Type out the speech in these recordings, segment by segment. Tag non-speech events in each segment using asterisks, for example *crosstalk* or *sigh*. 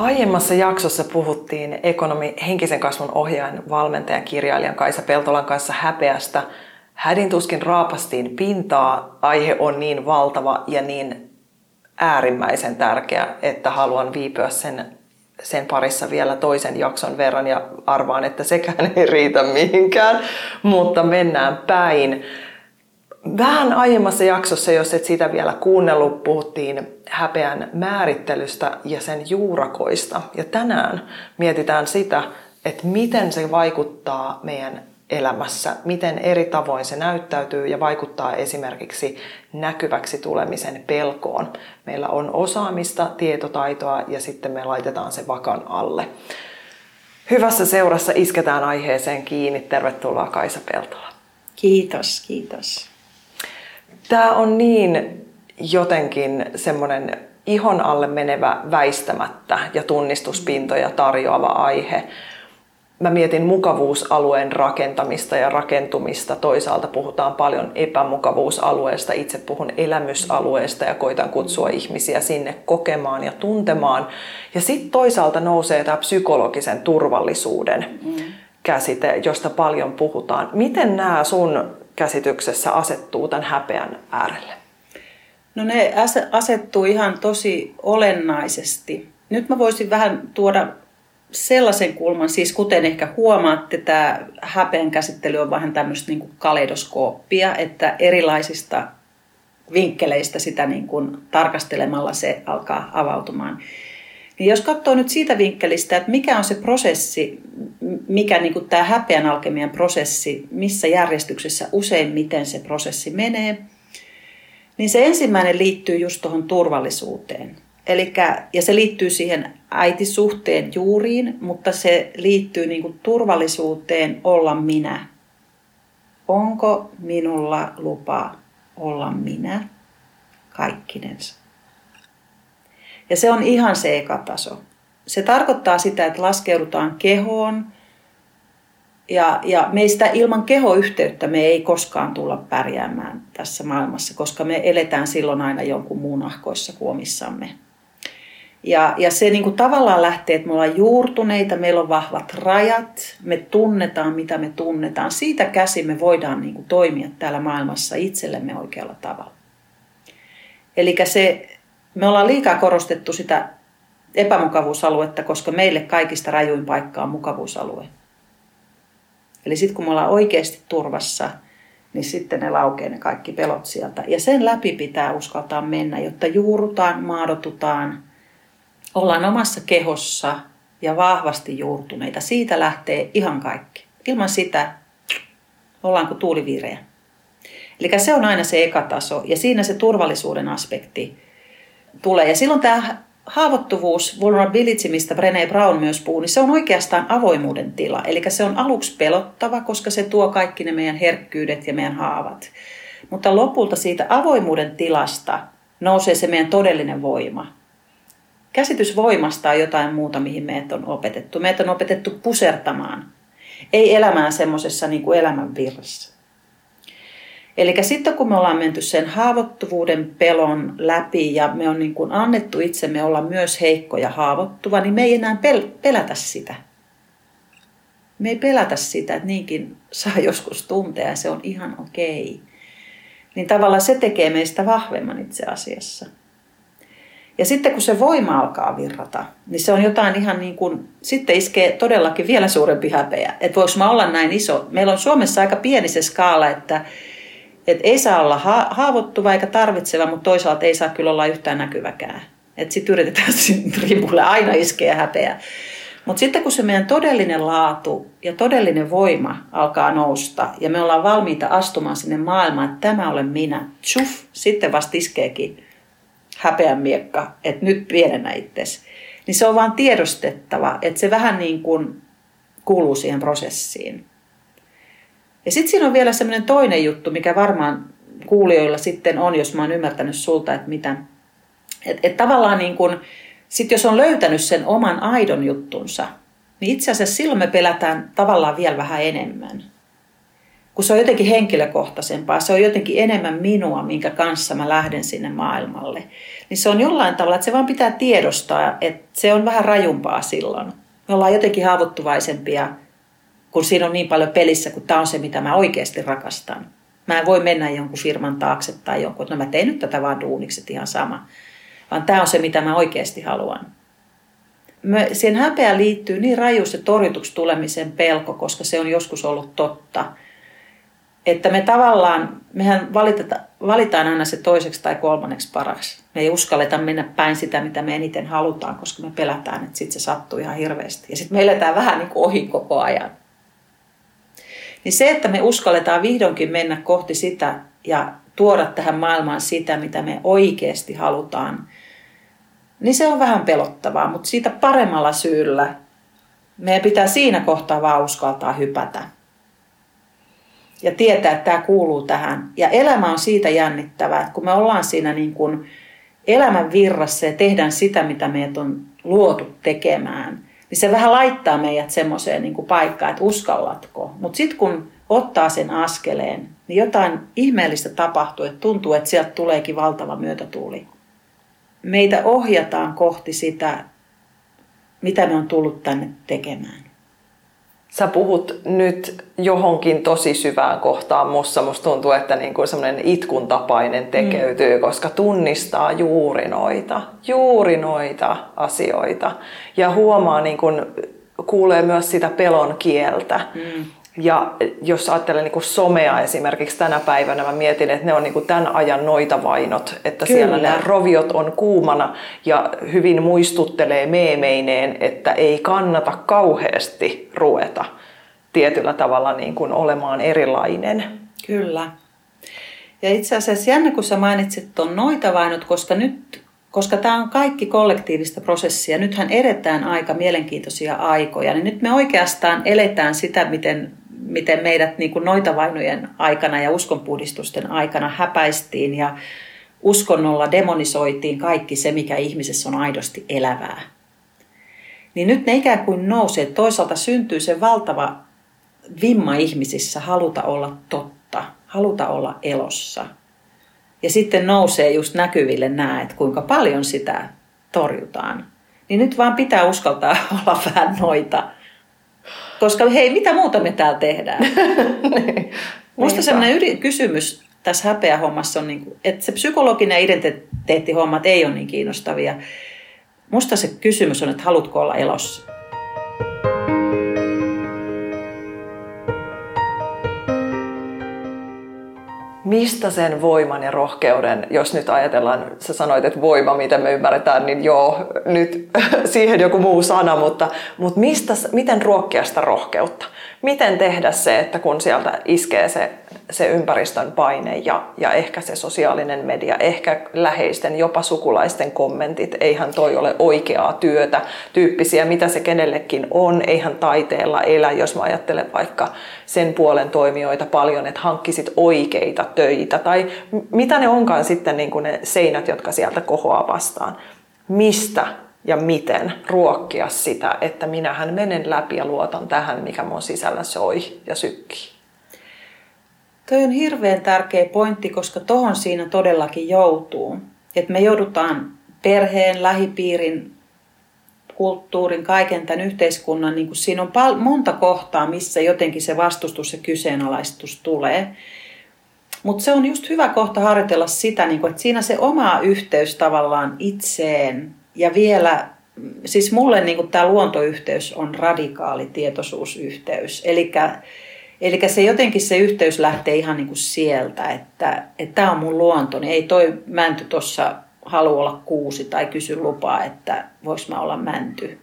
Aiemmassa jaksossa puhuttiin ekonomi henkisen kasvun ohjaajan valmentajan kirjailijan Kaisa Peltolan kanssa häpeästä. Hädin tuskin raapastiin pintaa. Aihe on niin valtava ja niin äärimmäisen tärkeä, että haluan viipyä sen, sen parissa vielä toisen jakson verran ja arvaan, että sekään ei riitä mihinkään, mutta mennään päin. Vähän aiemmassa jaksossa, jos et sitä vielä kuunnellut, puhuttiin häpeän määrittelystä ja sen juurakoista. Ja tänään mietitään sitä, että miten se vaikuttaa meidän elämässä, miten eri tavoin se näyttäytyy ja vaikuttaa esimerkiksi näkyväksi tulemisen pelkoon. Meillä on osaamista, tietotaitoa ja sitten me laitetaan se vakan alle. Hyvässä seurassa isketään aiheeseen kiinni. Tervetuloa Kaisa Peltola. Kiitos, kiitos. Tämä on niin jotenkin semmoinen ihon alle menevä väistämättä ja tunnistuspintoja tarjoava aihe. Mä mietin mukavuusalueen rakentamista ja rakentumista. Toisaalta puhutaan paljon epämukavuusalueesta. Itse puhun elämysalueesta ja koitan kutsua ihmisiä sinne kokemaan ja tuntemaan. Ja sitten toisaalta nousee tämä psykologisen turvallisuuden mm. käsite, josta paljon puhutaan. Miten nämä sun käsityksessä asettuu tämän häpeän äärelle? No ne asettuu ihan tosi olennaisesti. Nyt mä voisin vähän tuoda sellaisen kulman, siis kuten ehkä huomaatte, tämä häpeän käsittely on vähän tämmöistä niin kuin kaleidoskooppia, että erilaisista vinkkeleistä sitä niin kuin tarkastelemalla se alkaa avautumaan. Niin jos katsoo nyt siitä vinkkelistä, että mikä on se prosessi, mikä niin kuin tämä häpeän alkemian prosessi, missä järjestyksessä useimmiten se prosessi menee, niin se ensimmäinen liittyy just tuohon turvallisuuteen. Elikkä, ja se liittyy siihen äitisuhteen juuriin, mutta se liittyy niin kuin turvallisuuteen olla minä. Onko minulla lupa olla minä kaikkinensa? Ja se on ihan se ekataso. Se tarkoittaa sitä, että laskeudutaan kehoon ja, ja meistä ilman kehoyhteyttä me ei koskaan tulla pärjäämään tässä maailmassa, koska me eletään silloin aina jonkun muun ahkoissa kuomissamme. Ja, ja se niin kuin tavallaan lähtee, että me ollaan juurtuneita, meillä on vahvat rajat, me tunnetaan mitä me tunnetaan. Siitä käsi me voidaan niin kuin toimia täällä maailmassa itsellemme oikealla tavalla. Eli se me ollaan liikaa korostettu sitä epämukavuusaluetta, koska meille kaikista rajuin paikka on mukavuusalue. Eli sitten kun me ollaan oikeasti turvassa, niin sitten ne laukee ne kaikki pelot sieltä. Ja sen läpi pitää uskaltaa mennä, jotta juurutaan, maadotutaan, ollaan omassa kehossa ja vahvasti juurtuneita. Siitä lähtee ihan kaikki. Ilman sitä ollaan kuin tuulivireä. Eli se on aina se ekataso ja siinä se turvallisuuden aspekti tulee. Ja silloin tämä haavoittuvuus, vulnerability, mistä Brené Brown myös puhuu, niin se on oikeastaan avoimuuden tila. Eli se on aluksi pelottava, koska se tuo kaikki ne meidän herkkyydet ja meidän haavat. Mutta lopulta siitä avoimuuden tilasta nousee se meidän todellinen voima. Käsitys voimasta on jotain muuta, mihin meidät on opetettu. Meidät on opetettu pusertamaan, ei elämään semmoisessa niin kuin elämän. Eli sitten kun me ollaan menty sen haavoittuvuuden pelon läpi ja me on niin kuin annettu itsemme olla myös heikko ja haavoittuva, niin me ei enää pel- pelätä sitä. Me ei pelätä sitä, että niinkin saa *laughs* joskus tuntea ja se on ihan okei. Okay. Niin tavallaan se tekee meistä vahvemman itse asiassa. Ja sitten kun se voima alkaa virrata, niin se on jotain ihan niin kuin, sitten iskee todellakin vielä suurempi häpeä. Että voiko mä olla näin iso. Meillä on Suomessa aika pieni se skaala, että että ei saa olla ha- haavoittuva eikä tarvitseva, mutta toisaalta ei saa kyllä olla yhtään näkyväkään. Että sitten yritetään *laughs* ripulle aina iskeä häpeä. Mutta sitten kun se meidän todellinen laatu ja todellinen voima alkaa nousta ja me ollaan valmiita astumaan sinne maailmaan, että tämä olen minä, tschuf, sitten vasta iskeekin häpeän miekka, että nyt pienennä itsesi. niin se on vaan tiedostettava, että se vähän niin kuin kuuluu siihen prosessiin. Ja sitten siinä on vielä semmoinen toinen juttu, mikä varmaan kuulijoilla sitten on, jos mä oon ymmärtänyt sulta, että mitä. Että et tavallaan niin kun, sit jos on löytänyt sen oman aidon juttunsa, niin itse asiassa silloin me pelätään tavallaan vielä vähän enemmän. Kun se on jotenkin henkilökohtaisempaa, se on jotenkin enemmän minua, minkä kanssa mä lähden sinne maailmalle. Niin se on jollain tavalla, että se vaan pitää tiedostaa, että se on vähän rajumpaa silloin. Me ollaan jotenkin haavoittuvaisempia, kun siinä on niin paljon pelissä, kun tämä on se, mitä mä oikeasti rakastan. Mä en voi mennä jonkun firman taakse tai jonkun, että no mä tein nyt tätä vaan duuniksi, ihan sama. Vaan tämä on se, mitä mä oikeasti haluan. Me, siihen häpeään liittyy niin raju se torjutuksi tulemisen pelko, koska se on joskus ollut totta. Että me tavallaan, mehän valitaan aina se toiseksi tai kolmanneksi paras. Me ei uskalleta mennä päin sitä, mitä me eniten halutaan, koska me pelätään, että sitten se sattuu ihan hirveästi. Ja sitten me eletään vähän niin kuin ohi koko ajan. Niin se, että me uskalletaan vihdoinkin mennä kohti sitä ja tuoda tähän maailmaan sitä, mitä me oikeasti halutaan, niin se on vähän pelottavaa, mutta siitä paremmalla syyllä meidän pitää siinä kohtaa vaan uskaltaa hypätä. Ja tietää, että tämä kuuluu tähän. Ja elämä on siitä jännittävää, että kun me ollaan siinä niin kuin elämän virrassa ja tehdään sitä, mitä meidät on luotu tekemään – niin se vähän laittaa meidät semmoiseen niin paikkaan, että uskallatko. Mutta sitten kun ottaa sen askeleen, niin jotain ihmeellistä tapahtuu, että tuntuu, että sieltä tuleekin valtava myötätuuli. Meitä ohjataan kohti sitä, mitä me on tullut tänne tekemään. Sä puhut nyt johonkin tosi syvään kohtaan mussa. Musta tuntuu, että niin kuin semmoinen itkun tapainen tekeytyy, mm. koska tunnistaa juuri noita, juuri noita asioita. Ja huomaa, niin kuin, kuulee myös sitä pelon kieltä. Mm. Ja jos ajattelen niin somea esimerkiksi tänä päivänä, mä mietin, että ne on niin kuin tämän ajan noita vainot, että Kyllä. siellä ne roviot on kuumana ja hyvin muistuttelee meemeineen, että ei kannata kauheasti ruveta tietyllä tavalla niin kuin olemaan erilainen. Kyllä. Ja itse asiassa jännä, kun sä mainitsit tuon noita vainot, koska nyt koska tämä on kaikki kollektiivista prosessia, nythän edetään aika mielenkiintoisia aikoja, niin nyt me oikeastaan eletään sitä, miten miten meidät niin kuin noita vainojen aikana ja uskonpuhdistusten aikana häpäistiin ja uskonnolla demonisoitiin kaikki se, mikä ihmisessä on aidosti elävää. Niin nyt ne ikään kuin nousee. Toisaalta syntyy se valtava vimma ihmisissä haluta olla totta, haluta olla elossa. Ja sitten nousee just näkyville nämä, että kuinka paljon sitä torjutaan. Niin nyt vaan pitää uskaltaa *laughs* olla vähän noita koska hei, mitä muuta me täällä tehdään? *laughs* niin. Musta sellainen kysymys tässä häpeähommassa on, niin kuin, että se psykologinen identiteettihommat ei ole niin kiinnostavia. Musta se kysymys on, että haluatko olla elossa? Mistä sen voiman ja rohkeuden, jos nyt ajatellaan, sä sanoit, että voima, miten me ymmärretään, niin joo, nyt *laughs* siihen joku muu sana, mutta, mutta mistä, miten ruokkia sitä rohkeutta? Miten tehdä se, että kun sieltä iskee se, se ympäristön paine ja, ja ehkä se sosiaalinen media, ehkä läheisten, jopa sukulaisten kommentit, eihän toi ole oikeaa työtä, tyyppisiä, mitä se kenellekin on, eihän taiteella elä, jos mä ajattelen vaikka sen puolen toimijoita paljon, että hankkisit oikeita töitä tai mitä ne onkaan sitten niin kuin ne seinät, jotka sieltä kohoaa vastaan. Mistä ja miten ruokkia sitä, että minähän menen läpi ja luotan tähän, mikä mun sisällä soi ja sykkii. Toi on hirveän tärkeä pointti, koska tohon siinä todellakin joutuu. Että me joudutaan perheen, lähipiirin, kulttuurin, kaiken tämän yhteiskunnan, niin siinä on pal- monta kohtaa, missä jotenkin se vastustus ja kyseenalaistus tulee. Mutta se on just hyvä kohta harjoitella sitä, niin kuin, että siinä se oma yhteys tavallaan itseen ja vielä, siis mulle niin tämä luontoyhteys on radikaali tietoisuusyhteys. Eli se jotenkin se yhteys lähtee ihan niin kuin sieltä, että tämä on mun luonto, niin ei toi mänty tuossa halua olla kuusi tai kysy lupaa, että vois mä olla mänty.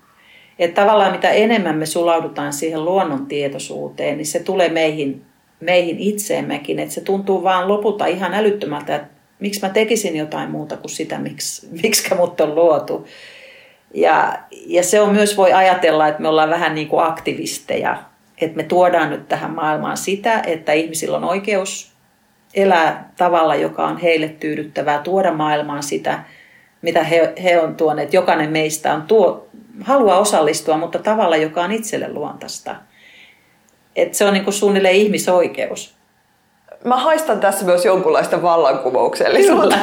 Että tavallaan mitä enemmän me sulaudutaan siihen luonnontietoisuuteen, niin se tulee meihin, meihin itseemmekin. Että se tuntuu vaan lopulta ihan älyttömältä, että miksi mä tekisin jotain muuta kuin sitä, miksi, miksi mut on luotu. Ja, ja se on myös voi ajatella, että me ollaan vähän niin kuin aktivisteja, että me tuodaan nyt tähän maailmaan sitä, että ihmisillä on oikeus elää tavalla, joka on heille tyydyttävää, tuoda maailmaan sitä, mitä he, he on tuoneet. Jokainen meistä on tuo, haluaa osallistua, mutta tavalla, joka on itselle luontaista. Et se on niin kuin suunnilleen ihmisoikeus. Mä haistan tässä myös jonkunlaista vallankumouksellisuutta.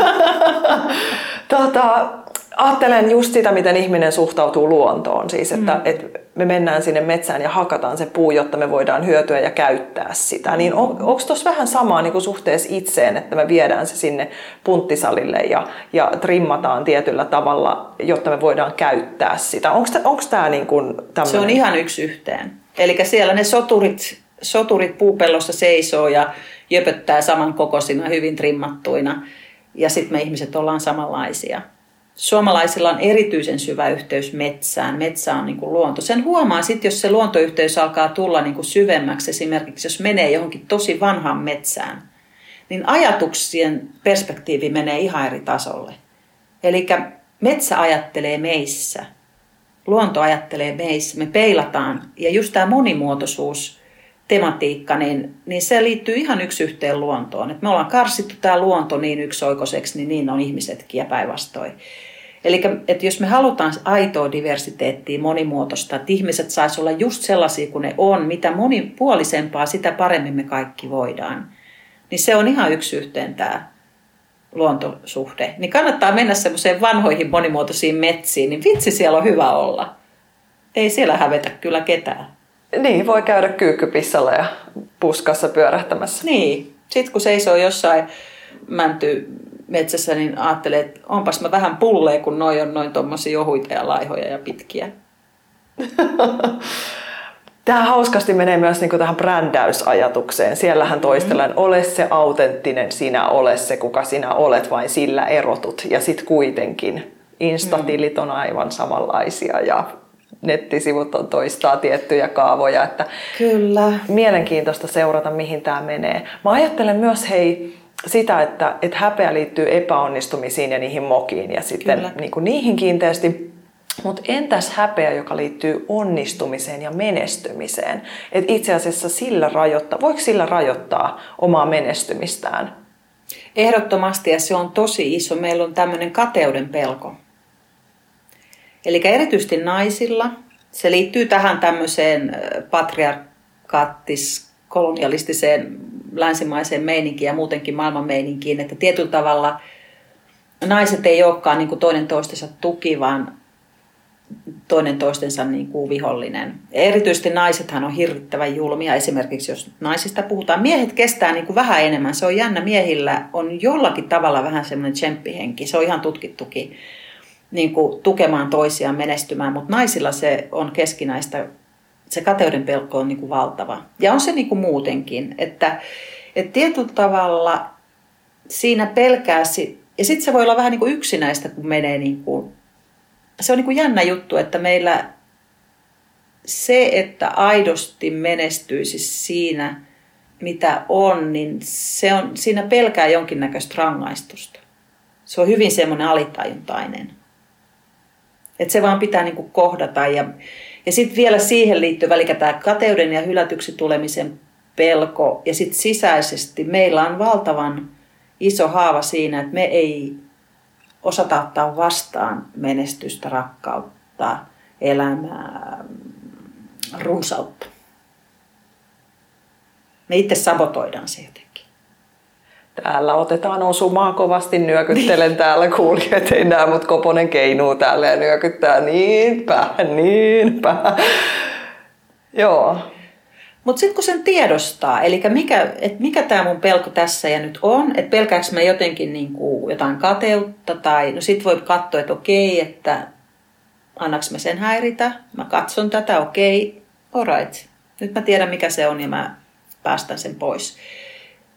*laughs* tota, ajattelen just sitä, miten ihminen suhtautuu luontoon. Siis, että, mm. että me mennään sinne metsään ja hakataan se puu, jotta me voidaan hyötyä ja käyttää sitä. Niin on, onko tuossa vähän samaa niin kuin suhteessa itseen, että me viedään se sinne punttisalille ja, ja trimmataan tietyllä tavalla, jotta me voidaan käyttää sitä? Onko tämä niin kuin tämmönen... Se on ihan yksi yhteen. Eli siellä ne soturit, soturit puupellossa seisoo ja jöpöttää samankokoisina, hyvin trimmattuina. Ja sitten me ihmiset ollaan samanlaisia. Suomalaisilla on erityisen syvä yhteys metsään. Metsä on niin kuin luonto. Sen huomaa sitten, jos se luontoyhteys alkaa tulla niin kuin syvemmäksi. Esimerkiksi jos menee johonkin tosi vanhaan metsään, niin ajatuksien perspektiivi menee ihan eri tasolle. Eli metsä ajattelee meissä. Luonto ajattelee meissä. Me peilataan. Ja just tämä monimuotoisuus – tematiikka, niin, niin se liittyy ihan yksi yhteen luontoon. Et me ollaan karsittu tämä luonto niin yksioikoiseksi, niin niin on ihmisetkin ja päinvastoin. Eli jos me halutaan aitoa diversiteettiä, monimuotoista, että ihmiset saisi olla just sellaisia kuin ne on, mitä monipuolisempaa, sitä paremmin me kaikki voidaan. Niin se on ihan yksi yhteen tämä luontosuhde. Niin kannattaa mennä semmoiseen vanhoihin monimuotoisiin metsiin, niin vitsi siellä on hyvä olla. Ei siellä hävetä kyllä ketään. Niin, voi käydä kyykkypissalla ja puskassa pyörähtämässä. Niin. Sitten kun seisoo jossain mänty metsässä, niin ajattelee, että onpas mä vähän pullee, kun noi on noin tommosia ohuita ja laihoja ja pitkiä. *laughs* Tämä hauskasti menee myös niin tähän brändäysajatukseen. Siellähän toistellaan, mm-hmm. ole se autenttinen sinä, ole se kuka sinä olet, vain sillä erotut. Ja sitten kuitenkin instatilit on aivan samanlaisia ja nettisivut on toistaa tiettyjä kaavoja. Että Kyllä. Mielenkiintoista seurata, mihin tämä menee. Mä ajattelen myös, hei, sitä, että, että häpeä liittyy epäonnistumisiin ja niihin mokiin ja sitten niin kuin niihin kiinteästi. Mutta entäs häpeä, joka liittyy onnistumiseen ja menestymiseen? Et itse asiassa sillä rajoittaa, voiko sillä rajoittaa omaa menestymistään? Ehdottomasti ja se on tosi iso. Meillä on tämmöinen kateuden pelko. Eli erityisesti naisilla, se liittyy tähän tämmöiseen patriarkaattis kolonialistiseen länsimaiseen meininkiin ja muutenkin maailman meininkiin, että tietyllä tavalla naiset ei olekaan niin kuin toinen toistensa tuki, vaan toinen toistensa niin kuin vihollinen. Erityisesti naisethan on hirvittävän julmia. Esimerkiksi jos naisista puhutaan, miehet kestää niin kuin vähän enemmän. Se on jännä. Miehillä on jollakin tavalla vähän semmoinen tsemppihenki. Se on ihan tutkittukin niin kuin tukemaan toisiaan menestymään, mutta naisilla se on keskinäistä, se kateuden pelko on niin kuin valtava. Ja on se niin kuin muutenkin, että, että tietyllä tavalla siinä pelkääsi, ja sitten se voi olla vähän niin kuin yksinäistä, kun menee niin kuin, se on niin kuin jännä juttu, että meillä se, että aidosti menestyisi siinä, mitä on, niin se on, siinä pelkää jonkinnäköistä rangaistusta. Se on hyvin semmoinen alitajuntainen. Että se vaan pitää niin kuin kohdata. Ja, ja sitten vielä siihen liittyy eli tämä kateuden ja hylätyksi tulemisen pelko. Ja sitten sisäisesti meillä on valtavan iso haava siinä, että me ei osata ottaa vastaan menestystä, rakkautta, elämää, runsautta. Me itse sabotoidaan jotenkin. Täällä otetaan osumaa kovasti, nyökyttelen niin. täällä, kuulijat ei näe, mutta Koponen keinuu täällä ja nyökyttää niinpä, niinpä. Joo. Mutta sitten kun sen tiedostaa, eli mikä, et mikä tämä mun pelko tässä ja nyt on, että pelkääkö mä jotenkin niinku jotain kateutta tai no sit voi katsoa, että okei, että annaks mä sen häiritä, mä katson tätä, okei, alright, nyt mä tiedän mikä se on ja mä päästän sen pois.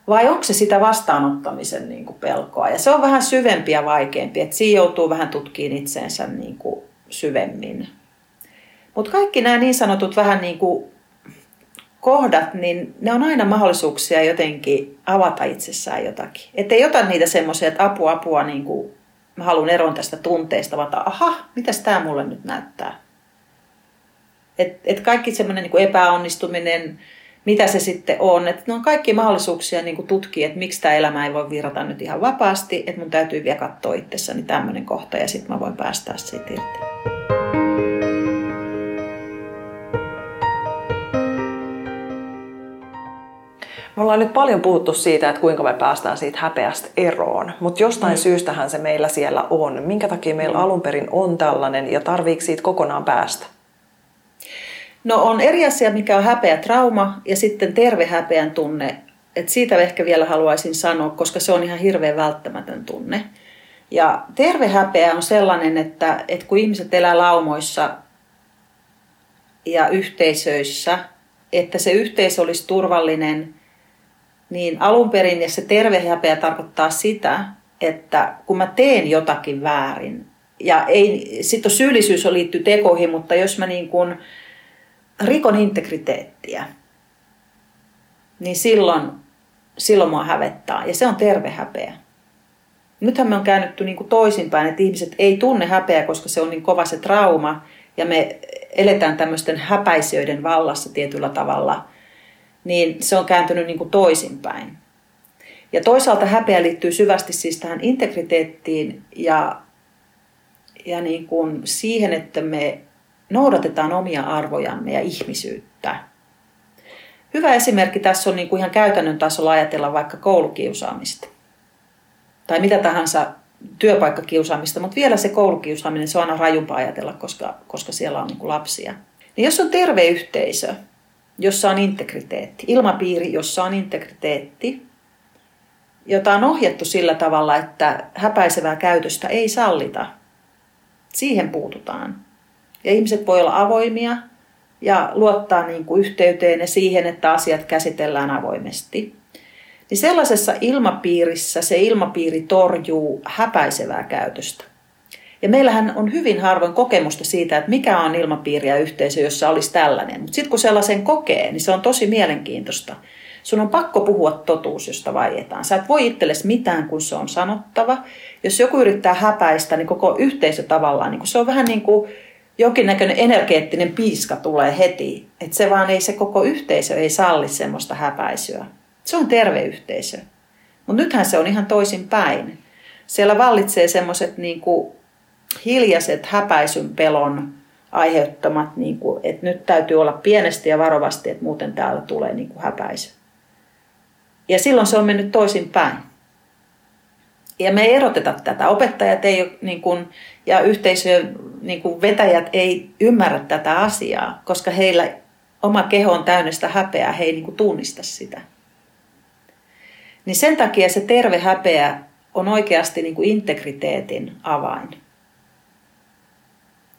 Vai onko se sitä vastaanottamisen niin kuin pelkoa? Ja se on vähän syvempi ja vaikeampi, että siinä joutuu vähän tutkiin itseensä niin kuin syvemmin. Mutta kaikki nämä niin sanotut vähän niin kuin kohdat, niin ne on aina mahdollisuuksia jotenkin avata itsessään jotakin. Että ei ota niitä semmoisia, että apua, apua, niin kuin mä haluan eron tästä tunteesta, vaan aha, mitäs tämä mulle nyt näyttää. Et, et kaikki semmoinen niin epäonnistuminen, mitä se sitten on. Että ne on kaikki mahdollisuuksia niin kuin tutkia, että miksi tämä elämä ei voi virrata nyt ihan vapaasti, että mun täytyy vielä katsoa itsessäni tämmöinen kohta ja sitten mä voin päästää siitä irti. Me ollaan nyt paljon puhuttu siitä, että kuinka me päästään siitä häpeästä eroon, mutta jostain mm. syystähän se meillä siellä on. Minkä takia meillä mm. alun perin on tällainen ja tarviiko siitä kokonaan päästä? No on eri asia, mikä on häpeä trauma ja sitten terve häpeän tunne. Et siitä ehkä vielä haluaisin sanoa, koska se on ihan hirveän välttämätön tunne. Ja terve häpeä on sellainen, että, että kun ihmiset elää laumoissa ja yhteisöissä, että se yhteisö olisi turvallinen, niin alun perin ja se terve häpeä tarkoittaa sitä, että kun mä teen jotakin väärin, ja ei, sitten syyllisyys on liittyy tekoihin, mutta jos mä niin kuin, rikon integriteettiä, niin silloin, silloin mua hävettää. Ja se on terve häpeä. Nythän me on käännytty niin kuin toisinpäin, että ihmiset ei tunne häpeää, koska se on niin kova se trauma. Ja me eletään tämmöisten häpäisijöiden vallassa tietyllä tavalla. Niin se on kääntynyt niin kuin toisinpäin. Ja toisaalta häpeä liittyy syvästi siis tähän integriteettiin ja, ja niin kuin siihen, että me noudatetaan omia arvojamme ja ihmisyyttä. Hyvä esimerkki tässä on niin kuin ihan käytännön tasolla ajatella vaikka koulukiusaamista. Tai mitä tahansa työpaikkakiusaamista, mutta vielä se koulukiusaaminen, se on aina rajumpaa ajatella, koska, koska siellä on niin kuin lapsia. Niin jos on terve yhteisö, jossa on integriteetti, ilmapiiri, jossa on integriteetti, jota on ohjattu sillä tavalla, että häpäisevää käytöstä ei sallita, siihen puututaan. Ja ihmiset voi olla avoimia ja luottaa niin kuin yhteyteen ja siihen, että asiat käsitellään avoimesti. Niin sellaisessa ilmapiirissä se ilmapiiri torjuu häpäisevää käytöstä. Ja meillähän on hyvin harvoin kokemusta siitä, että mikä on ilmapiiri ja yhteisö, jossa olisi tällainen. Mutta sitten kun sellaisen kokee, niin se on tosi mielenkiintoista. Sun on pakko puhua totuus, josta vaietaan. Sä et voi itsellesi mitään, kun se on sanottava. Jos joku yrittää häpäistä, niin koko yhteisö tavallaan, niin se on vähän niin kuin jonkinnäköinen energeettinen piiska tulee heti. Että se vaan ei, se koko yhteisö ei salli semmoista häpäisyä. Se on terve yhteisö. Mutta nythän se on ihan toisin päin. Siellä vallitsee semmoiset niinku hiljaiset häpäisyn pelon aiheuttamat, niinku, että nyt täytyy olla pienesti ja varovasti, että muuten täällä tulee niinku häpäisy. Ja silloin se on mennyt toisin päin. Ja me ei eroteta tätä. Opettajat ei niin kuin, ja yhteisöjen niin kuin vetäjät ei ymmärrä tätä asiaa, koska heillä oma keho on täynnä sitä häpeää, he ei niin kuin tunnista sitä. Niin sen takia se terve häpeä on oikeasti niin kuin integriteetin avain.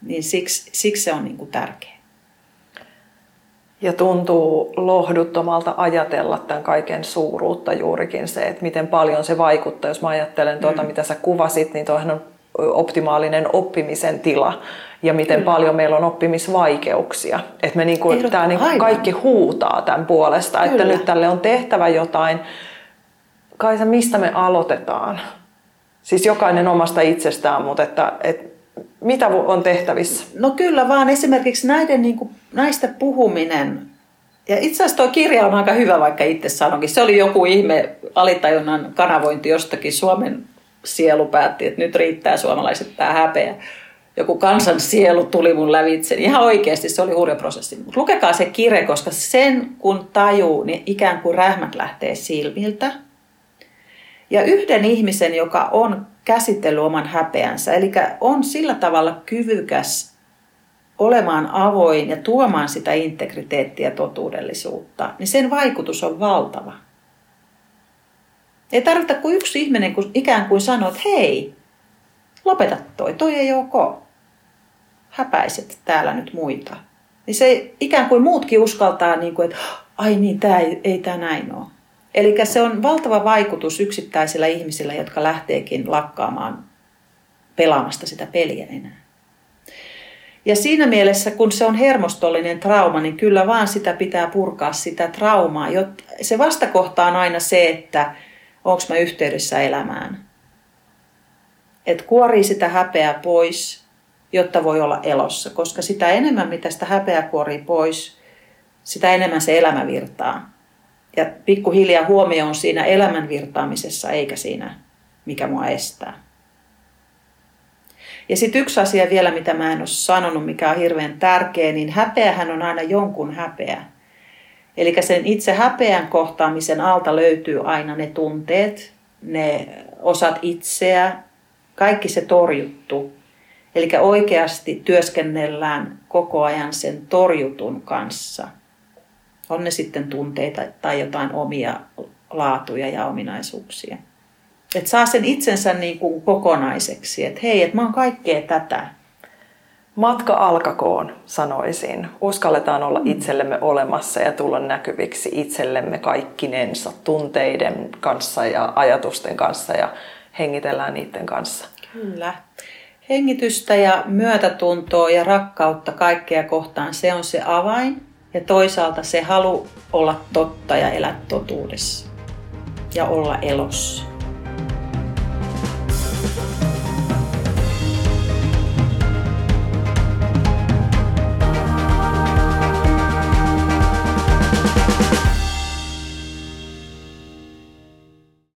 Niin siksi, siksi se on niin kuin tärkeä. Ja tuntuu lohduttomalta ajatella tämän kaiken suuruutta juurikin se, että miten paljon se vaikuttaa. Jos mä ajattelen tuota, mm. mitä sä kuvasit, niin tuohan on optimaalinen oppimisen tila ja miten Kyllä. paljon meillä on oppimisvaikeuksia. Että me niinku, tämä niinku kaikki huutaa tämän puolesta, Kyllä. että nyt tälle on tehtävä jotain. Kaisa, mistä me aloitetaan? Siis jokainen omasta itsestään, mutta että, että mitä on tehtävissä? No kyllä vaan esimerkiksi näiden, niin kuin, näistä puhuminen. Ja itse asiassa tuo kirja on aika hyvä, vaikka itse sanonkin. Se oli joku ihme alitajunnan kanavointi jostakin. Suomen sielu päätti, että nyt riittää suomalaiset tämä häpeä. Joku kansan sielu tuli mun lävitse. Ihan oikeasti se oli hurja prosessi. Mutta lukekaa se kirja, koska sen kun tajuu, niin ikään kuin rähmät lähtee silmiltä. Ja yhden ihmisen, joka on käsitellyt oman häpeänsä. Eli on sillä tavalla kyvykäs olemaan avoin ja tuomaan sitä integriteettiä ja totuudellisuutta, niin sen vaikutus on valtava. Ei tarvita kuin yksi ihminen kun ikään kuin sanoo, että hei, lopeta toi, toi ei ok. Häpäiset täällä nyt muita. Niin se ikään kuin muutkin uskaltaa, niin kuin, että ai niin, tämä ei, ei tämä näin ole. Eli se on valtava vaikutus yksittäisillä ihmisillä, jotka lähteekin lakkaamaan pelaamasta sitä peliä enää. Ja siinä mielessä, kun se on hermostollinen trauma, niin kyllä vaan sitä pitää purkaa sitä traumaa. Se vastakohta on aina se, että onko mä yhteydessä elämään. että kuorii sitä häpeää pois, jotta voi olla elossa. Koska sitä enemmän, mitä sitä häpeää kuorii pois, sitä enemmän se elämä virtaa. Ja pikkuhiljaa huomio on siinä elämän virtaamisessa, eikä siinä, mikä mua estää. Ja sitten yksi asia vielä, mitä mä en ole sanonut, mikä on hirveän tärkeä, niin häpeähän on aina jonkun häpeä. Eli sen itse häpeän kohtaamisen alta löytyy aina ne tunteet, ne osat itseä, kaikki se torjuttu. Eli oikeasti työskennellään koko ajan sen torjutun kanssa. On ne sitten tunteita tai jotain omia laatuja ja ominaisuuksia. Että saa sen itsensä niin kuin kokonaiseksi, että hei, että mä oon kaikkea tätä. Matka alkakoon, sanoisin. Uskalletaan olla itsellemme olemassa ja tulla näkyviksi itsellemme kaikkinensa tunteiden kanssa ja ajatusten kanssa ja hengitellään niiden kanssa. Kyllä. Hengitystä ja myötätuntoa ja rakkautta kaikkea kohtaan, se on se avain. Ja toisaalta se halu olla totta ja elää totuudessa ja olla elossa.